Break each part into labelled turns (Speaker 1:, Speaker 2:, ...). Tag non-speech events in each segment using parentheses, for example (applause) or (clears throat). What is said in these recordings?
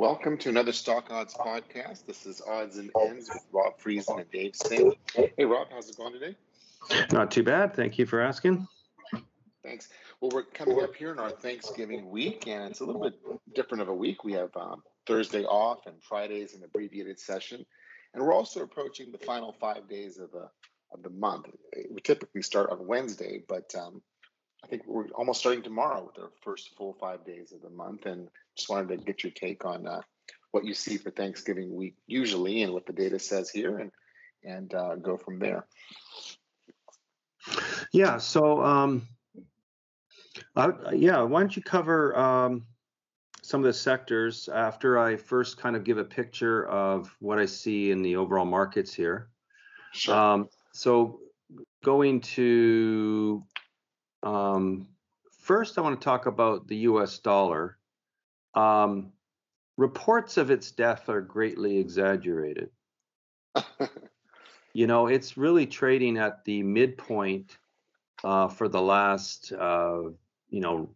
Speaker 1: Welcome to another Stock Odds podcast. This is Odds and Ends with Rob Friesen and Dave Singh. Hey, Rob, how's it going today?
Speaker 2: Not too bad. Thank you for asking.
Speaker 1: Thanks. Well, we're coming up here in our Thanksgiving week, and it's a little bit different of a week. We have um, Thursday off, and Friday's an abbreviated session, and we're also approaching the final five days of the of the month. We typically start on Wednesday, but um, I think we're almost starting tomorrow with our first full five days of the month, and just wanted to get your take on uh, what you see for Thanksgiving week usually, and what the data says here, and and uh, go from there.
Speaker 2: Yeah. So, um, uh, yeah, why don't you cover um, some of the sectors after I first kind of give a picture of what I see in the overall markets here.
Speaker 1: Sure.
Speaker 2: Um, so, going to um, first, I want to talk about the US dollar. Um, reports of its death are greatly exaggerated. (laughs) you know, it's really trading at the midpoint uh, for the last, uh, you know,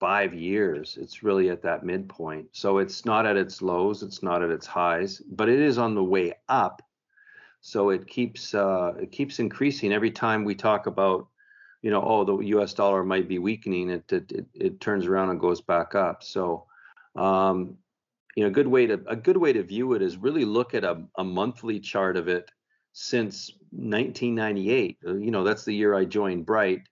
Speaker 2: five years. It's really at that midpoint. So it's not at its lows, it's not at its highs, but it is on the way up. So it keeps uh, it keeps increasing every time we talk about you know, oh, the U.S. dollar might be weakening, it it it, it turns around and goes back up. So, um, you know, a good way to a good way to view it is really look at a, a monthly chart of it since 1998. Uh, you know, that's the year I joined Bright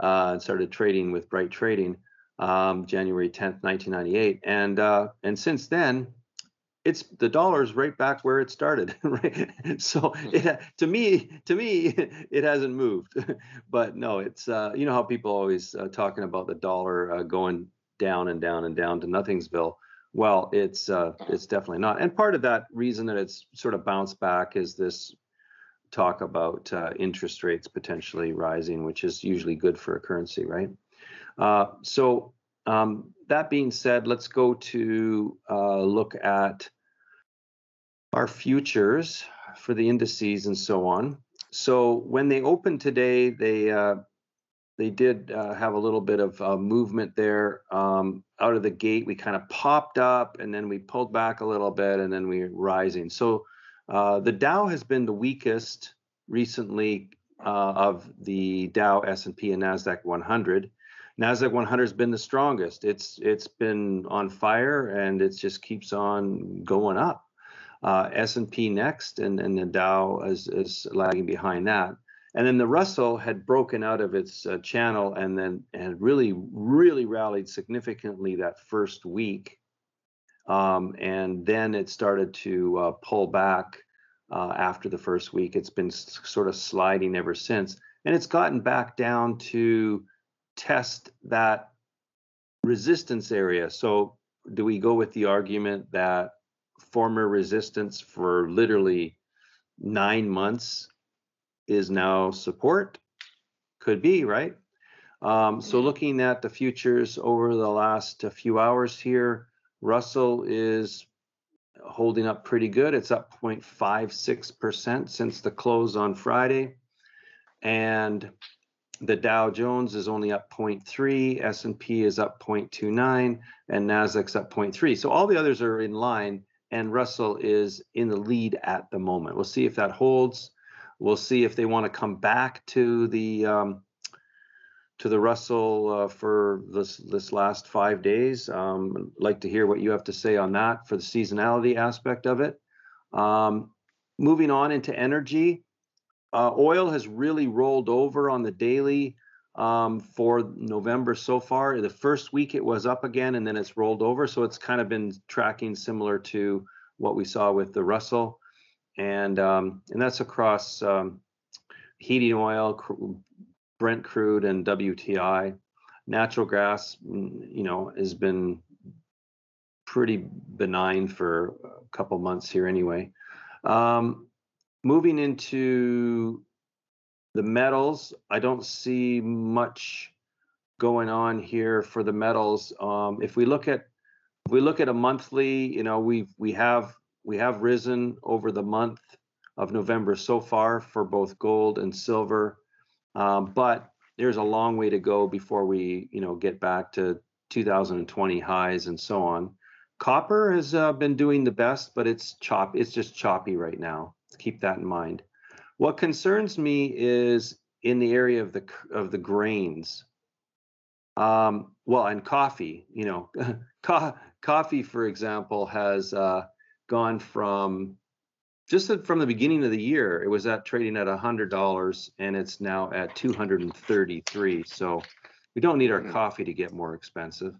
Speaker 2: uh, and started trading with Bright Trading, um, January 10th, 1998, and uh, and since then, it's the dollar's right back where it started (laughs) right? So it, to me to me (laughs) it hasn't moved. (laughs) But no it's uh, you know how people always uh, talking about the dollar uh, going down and down and down to nothingsville? Well it's uh, it's definitely not. And part of that reason that it's sort of bounced back is this talk about uh, interest rates potentially rising which is usually good for a currency right? Uh, so um, that being said, let's go to uh, look at our futures for the indices and so on. So when they opened today, they uh, they did uh, have a little bit of uh, movement there um, out of the gate. We kind of popped up and then we pulled back a little bit and then we're rising. So uh, the Dow has been the weakest recently uh, of the Dow, S&P, and Nasdaq 100. Nasdaq 100 has been the strongest. It's it's been on fire and it just keeps on going up uh, S&P next, and, and the Dow is, is lagging behind that. And then the Russell had broken out of its uh, channel and then had really, really rallied significantly that first week. Um, and then it started to uh, pull back uh, after the first week. It's been s- sort of sliding ever since. And it's gotten back down to test that resistance area. So, do we go with the argument that former resistance for literally nine months is now support. Could be, right? Um, so mm-hmm. looking at the futures over the last few hours here, Russell is holding up pretty good. It's up 0.56% since the close on Friday. And the Dow Jones is only up 0.3, S&P is up 0.29, and Nasdaq's up 0.3. So all the others are in line and Russell is in the lead at the moment. We'll see if that holds. We'll see if they want to come back to the um, to the Russell uh, for this this last five days. Um, like to hear what you have to say on that for the seasonality aspect of it. Um, moving on into energy, uh, oil has really rolled over on the daily um, for November so far. The first week it was up again and then it's rolled over. So it's kind of been tracking similar to what we saw with the Russell. And, um, and that's across um, heating oil, cr- Brent crude, and WTI. Natural gas, mm, you know, has been pretty benign for a couple months here anyway. Um, moving into the metals, I don't see much going on here for the metals. Um, if we look at if we look at a monthly, you know, we we have we have risen over the month of November so far for both gold and silver, um, but there's a long way to go before we you know get back to 2020 highs and so on. copper has uh, been doing the best, but it's chop. It's just choppy right now. Keep that in mind. What concerns me is in the area of the of the grains. Um, well, and coffee. You know, (laughs) co- coffee, for example, has uh, gone from just from the beginning of the year, it was at trading at hundred dollars, and it's now at two hundred and thirty-three. So we don't need our mm-hmm. coffee to get more expensive.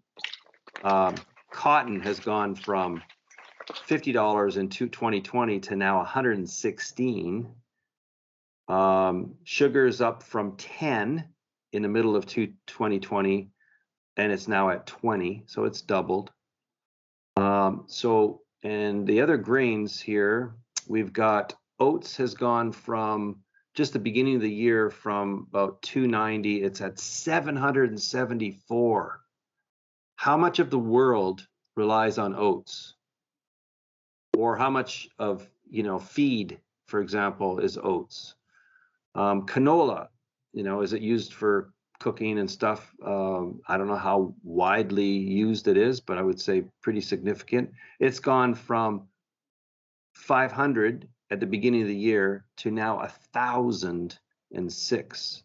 Speaker 2: Um, cotton has gone from fifty dollars in 2020 to now 116. Um, sugar is up from 10 in the middle of 2020, and it's now at 20, so it's doubled. Um, so, and the other grains here, we've got oats has gone from just the beginning of the year from about 290, it's at 774. How much of the world relies on oats? Or how much of, you know, feed, for example, is oats? Um, canola, you know, is it used for cooking and stuff? Um, I don't know how widely used it is, but I would say pretty significant. It's gone from 500 at the beginning of the year to now thousand and six.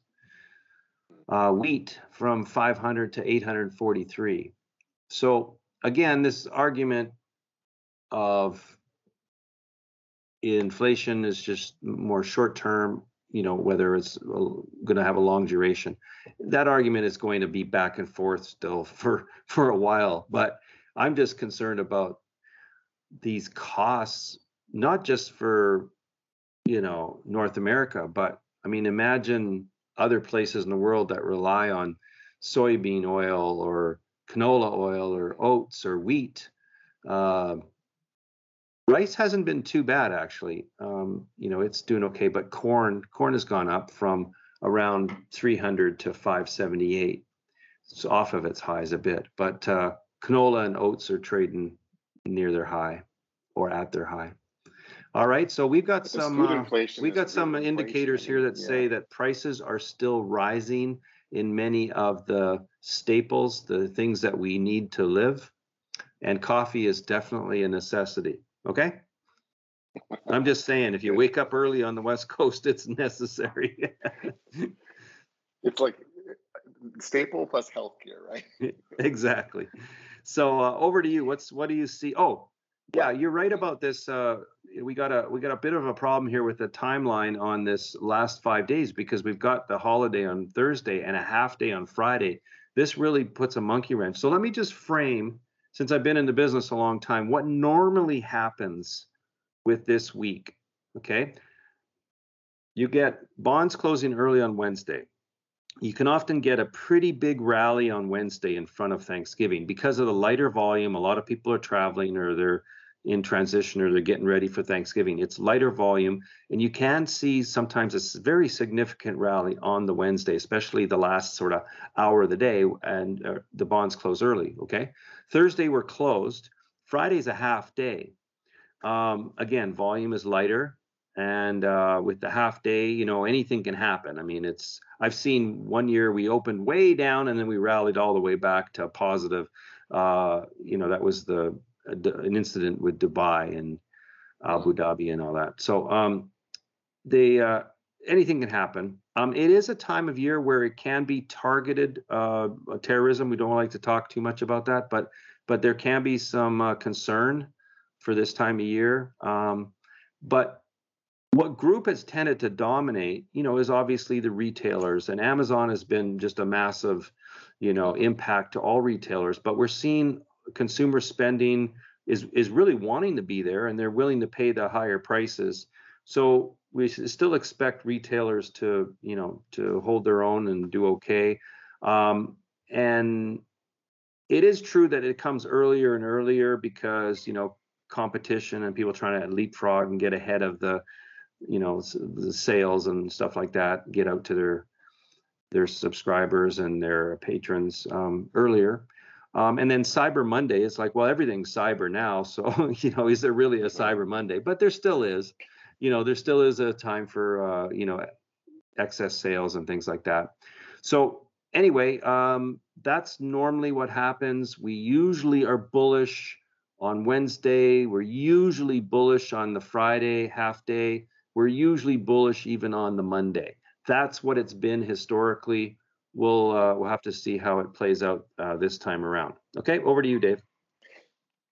Speaker 2: Uh, wheat from 500 to 843. So again, this argument of inflation is just more short term you know whether it's going to have a long duration. That argument is going to be back and forth still (laughs) for for a while but i'm just concerned about these costs not just for you know north america but i mean imagine other places in the world that rely on soybean oil or canola oil or oats or wheat. Uh, Rice hasn't been too bad actually. Um, you know, it's doing okay, but corn corn has gone up from around 300 to 578. It's off of its highs a bit, but uh, canola and oats are trading near their high or at their high. All right, so we've got some uh, we've got some indicators here that yeah. say that prices are still rising in many of the staples, the things that we need to live, and coffee is definitely a necessity. Okay. I'm just saying, if you wake up early on the West Coast, it's necessary. (laughs)
Speaker 1: it's like staple plus healthcare, right? (laughs)
Speaker 2: exactly. So uh, over to you. What's what do you see? Oh, yeah, you're right about this. Uh, we got a we got a bit of a problem here with the timeline on this last five days because we've got the holiday on Thursday and a half day on Friday. This really puts a monkey wrench. So let me just frame since I've been in the business a long time, what normally happens with this week. Okay. You get bonds closing early on Wednesday. You can often get a pretty big rally on Wednesday in front of Thanksgiving because of the lighter volume. A lot of people are traveling or they're in transition or they're getting ready for Thanksgiving. It's lighter volume, and you can see sometimes a very significant rally on the Wednesday, especially the last sort of hour of the day, and uh, the bonds close early. Okay, Thursday we're closed. Friday's a half day. Um, again, volume is lighter, and uh, with the half day, you know, anything can happen. I mean, it's I've seen one year we opened way down and then we rallied all the way back to positive. Uh, you know, that was the an incident with Dubai and Abu Dhabi and all that. So um, they uh, anything can happen. Um, it is a time of year where it can be targeted uh, terrorism. We don't like to talk too much about that, but but there can be some uh, concern for this time of year. Um, but what group has tended to dominate, you know, is obviously the retailers, and Amazon has been just a massive, you know, impact to all retailers. But we're seeing consumer spending is is really wanting to be there and they're willing to pay the higher prices. So we still expect retailers to you know to hold their own and do okay. Um, and it is true that it comes earlier and earlier because you know competition and people trying to leapfrog and get ahead of the you know the sales and stuff like that get out to their their subscribers and their patrons um, earlier um, and then Cyber Monday is like, well, everything's cyber now. (laughs) So, you know, is there really a Cyber Monday? But there still is, you know, there still is a time for, uh, you know, excess sales and things like that. So, anyway, um, that's normally what happens. We usually are bullish on Wednesday. We're usually bullish on the Friday half day. We're usually bullish even on the Monday. That's what it's been historically. We'll uh, we'll have to see how it plays out uh, this time around. Okay, over to you, Dave.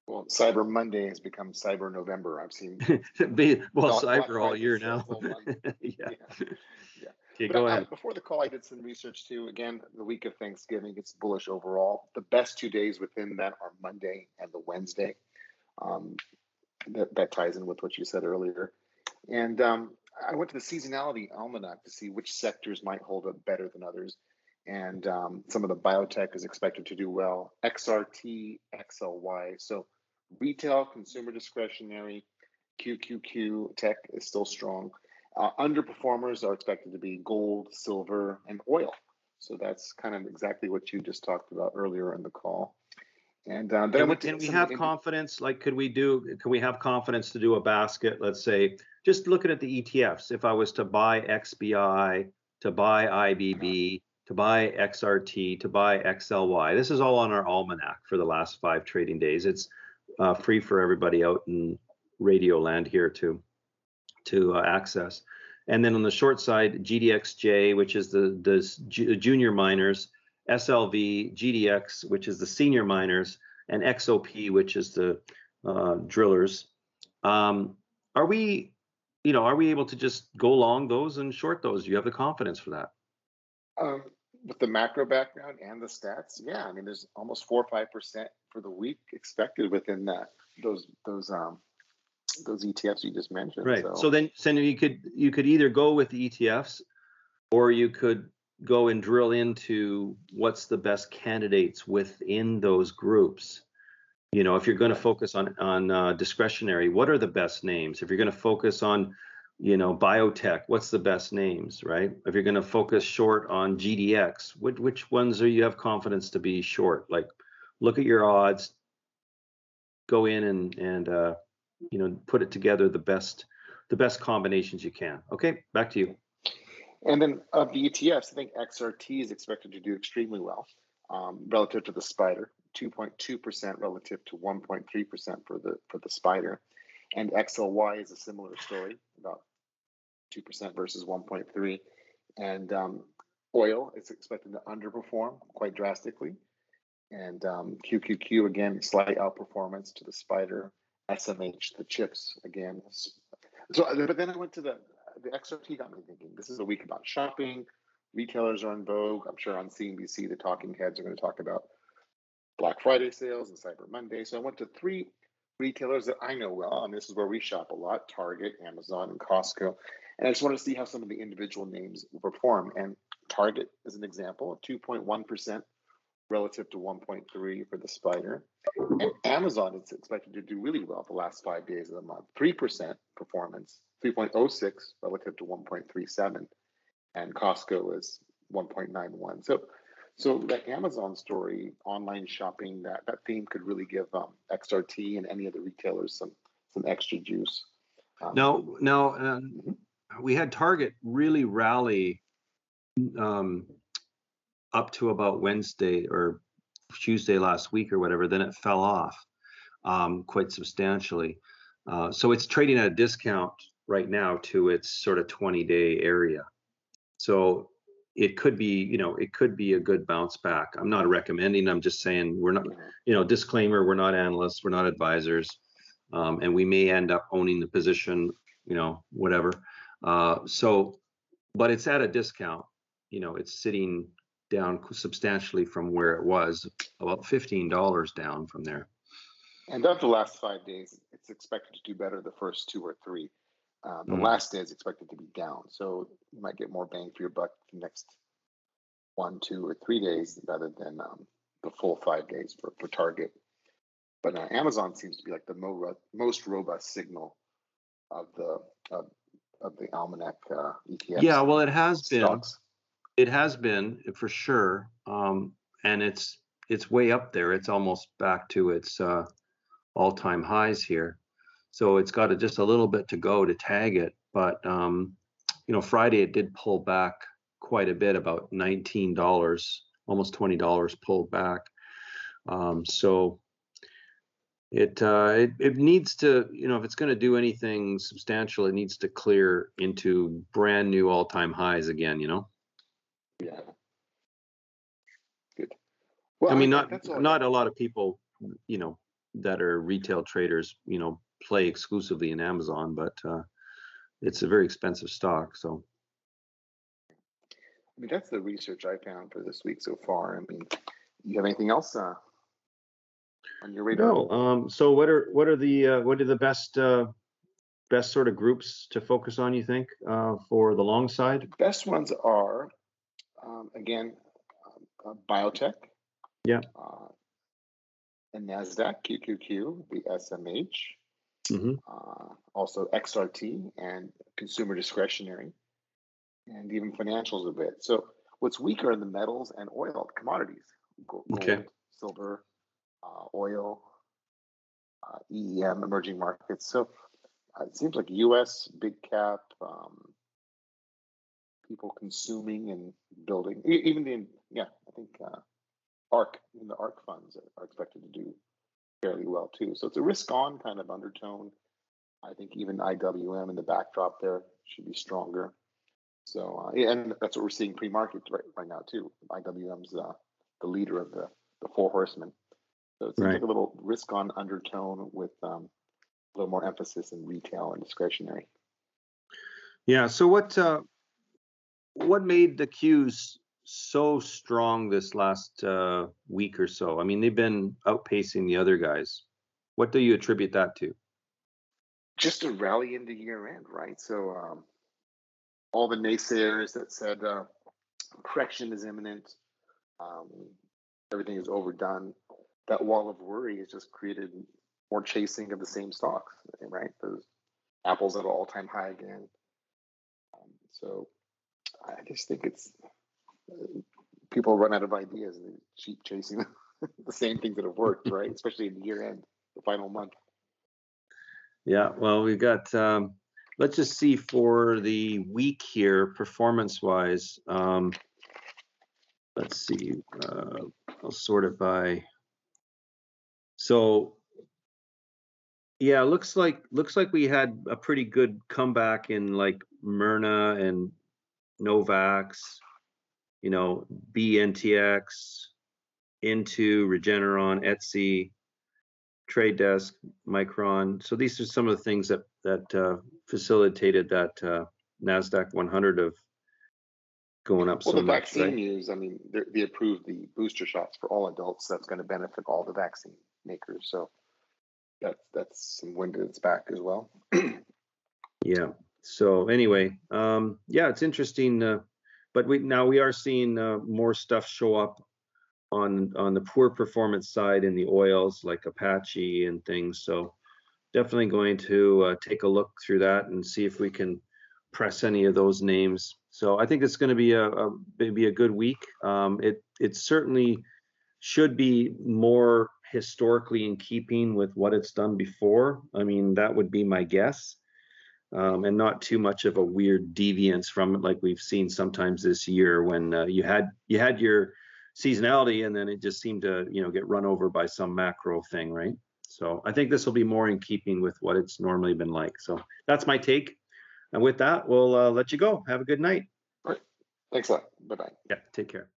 Speaker 1: Well, Cyber Monday has become Cyber November. I've seen. (laughs)
Speaker 2: Be, well, Cyber all year now. (laughs) yeah.
Speaker 1: yeah.
Speaker 2: yeah. Okay,
Speaker 1: but
Speaker 2: go
Speaker 1: I,
Speaker 2: ahead.
Speaker 1: Before the call, I did some research too. Again, the week of Thanksgiving, it's bullish overall. The best two days within that are Monday and the Wednesday. Um, that, that ties in with what you said earlier. And um, I went to the seasonality almanac to see which sectors might hold up better than others. And um, some of the biotech is expected to do well. XRT, XLY. So retail, consumer discretionary, QQQ tech is still strong. Uh, underperformers are expected to be gold, silver, and oil. So that's kind of exactly what you just talked about earlier in the call. And uh, then
Speaker 2: Can we, have confidence? Like, could we do? Can we have confidence to do a basket? Let's say, just looking at the ETFs. If I was to buy XBI, to buy IBB, to buy XRT, to buy XLY, this is all on our almanac for the last five trading days. It's uh, free for everybody out in radio land here to to uh, access. And then on the short side, GDXJ, which is the the ju- junior miners, SLV, GDX, which is the senior miners, and XOP, which is the uh, drillers. Um, are we, you know, are we able to just go long those and short those? Do you have the confidence for that?
Speaker 1: Um, with the macro background and the stats, yeah, I mean, there's almost four or five percent for the week expected within that those those um those ETFs you just mentioned.
Speaker 2: Right.
Speaker 1: So,
Speaker 2: So then, so you could you could either go with the ETFs, or you could go and drill into what's the best candidates within those groups. You know, if you're going to focus on on uh, discretionary, what are the best names? If you're going to focus on, you know, biotech, what's the best names, right? If you're going to focus short on GDX, which which ones are you have confidence to be short? Like, look at your odds, go in and and uh, you know put it together the best the best combinations you can. Okay, back to you.
Speaker 1: and then of the ETFs, I think XRT is expected to do extremely well um, relative to the Spider, 2.2 percent relative to 1.3 percent for the for the Spider, and XLY is a similar story, about two percent versus 1.3, and um, oil is expected to underperform quite drastically. And um, QQQ again, slight outperformance to the spider. SMH, the chips again. So, but then I went to the the XRT got me thinking. This is a week about shopping. Retailers are in vogue. I'm sure on CNBC the talking heads are going to talk about Black Friday sales and Cyber Monday. So I went to three retailers that I know well, and this is where we shop a lot: Target, Amazon, and Costco. And I just want to see how some of the individual names perform. And Target is an example, 2.1 percent relative to 1.3 for the spider. And Amazon is expected to do really well the last five days of the month, 3% performance, 3.06 relative to 1.37. And Costco is 1.91. So so that Amazon story, online shopping, that, that theme could really give um, XRT and any of the retailers some some extra juice. Um,
Speaker 2: Now, now um, we had Target really rally um, up to about Wednesday or Tuesday last week or whatever. Then it fell off um, quite substantially. Uh, so it's trading at a discount right now to its sort of 20 day area. So it could be, you know, it could be a good bounce back. I'm not recommending. I'm just saying we're not, you know, disclaimer: we're not analysts, we're not advisors, um, and we may end up owning the position, you know, whatever. Uh, so, but it's at a discount. You know, it's sitting down substantially from where it was, about fifteen dollars down from there.
Speaker 1: And of the last five days, it's expected to do better the first two or three. Um, the
Speaker 2: Mhm.
Speaker 1: last day is expected to be down. So you might get more bang for your buck the next one, two, or three days rather than um, the full five days for, for Target. But uh, Amazon seems to be like the mo- most robust signal of the of, of the almanac uh, ETF.
Speaker 2: Yeah, well, it has been. It has been for sure, um, and it's it's way up there. It's almost back to its uh, all-time highs here. So it's got a, just a little bit to go to tag it. But um, you know, Friday it did pull back quite a bit, about nineteen dollars, almost twenty dollars pulled back. Um, so it uh, it it needs to you know if it's going to do anything substantial, it needs to clear into brand new all time highs again. You know.
Speaker 1: Yeah. Good.
Speaker 2: I mean,
Speaker 1: think
Speaker 2: not not a lot of people, you know, that are retail traders, you know, play exclusively in Amazon, but uh, it's a very expensive stock. So
Speaker 1: I mean, that's the research I found for this week so far. I mean, you have anything else uh, on your radar?
Speaker 2: no. Um, so what are what are the uh, what are the best uh, best sort of groups to focus on? You think uh, for the long side?
Speaker 1: Best ones are um, again uh, biotech.
Speaker 2: Yeah.
Speaker 1: Uh, the Nasdaq QQQ, the SMH,
Speaker 2: hmm
Speaker 1: uh, also XRT and consumer discretionary, and even financials a bit. So what's weaker are the metals and oil commodities, gold,
Speaker 2: Okay.
Speaker 1: silver, uh, oil, uh, EEM, emerging markets. So uh, it seems like U.S. big cap, um, people consuming and building, even the yeah, I think uh, ARK, even the ARK funds are, are expected to do fairly well too. So it's a risk on kind of undertone. I think even IWM in the backdrop there should be stronger. So uh, yeah, and that's what we're seeing pre-market right, right now too. IWM's uh, the leader of the, the four horsemen. So it's
Speaker 2: Right.
Speaker 1: like a little risk on undertone with um, a little more emphasis in retail and discretionary.
Speaker 2: Yeah. So what uh, what made the Qs so strong this last uh, week or so? I mean, they've been outpacing the other guys. What do you attribute that to?
Speaker 1: Just a rally into year end, right? So um, all the naysayers that said uh, correction is imminent, um, everything is overdone. That wall of worry has just created more chasing of the same stocks, right? Those Apple's at an all-time high again. Um, so I just think it's people run out of ideas and they keep chasing (laughs) the same things that have worked, (laughs) right? Especially in the year end, the final month.
Speaker 2: Yeah. Well, we've got. Um, let's just see for the week here, performance-wise. Um, let's see. Uh, I'll sort it by. So. Yeah, looks like looks like we had a pretty good comeback in like Moderna and Novavax, you know, BNTX, into Regeneron, Etsy, Trade Desk, Micron. So these are some of the things that that uh, facilitated that uh, Nasdaq 100 of going up
Speaker 1: Well,
Speaker 2: so
Speaker 1: the
Speaker 2: much.
Speaker 1: vaccine
Speaker 2: Right?
Speaker 1: news, I mean, they're- approved the booster shots for all adults. That's going to benefit all the vaccine makers. So that's that's some wind at its back as well. (clears throat)
Speaker 2: Yeah. So anyway, um, yeah, it's interesting. Uh, but we now we are seeing uh, more stuff show up on on the poor performance side in the oils like Apache and things. So definitely going to uh, take a look through that and see if we can press any of those names. So I think it's going to be a, a maybe a good week. Um, it it certainly should be more historically in keeping with what it's done before. I mean, that would be my guess. Um, and not too much of a weird deviance from it like we've seen sometimes this year when uh, you had you had your seasonality and then it just seemed to you know get run over by some macro thing right? So i think this will be more in keeping with what it's normally been like. So that's my take. And with that we'll uh, let you go. Have a good night.
Speaker 1: Thanks a lot. Bye bye.
Speaker 2: yeah take care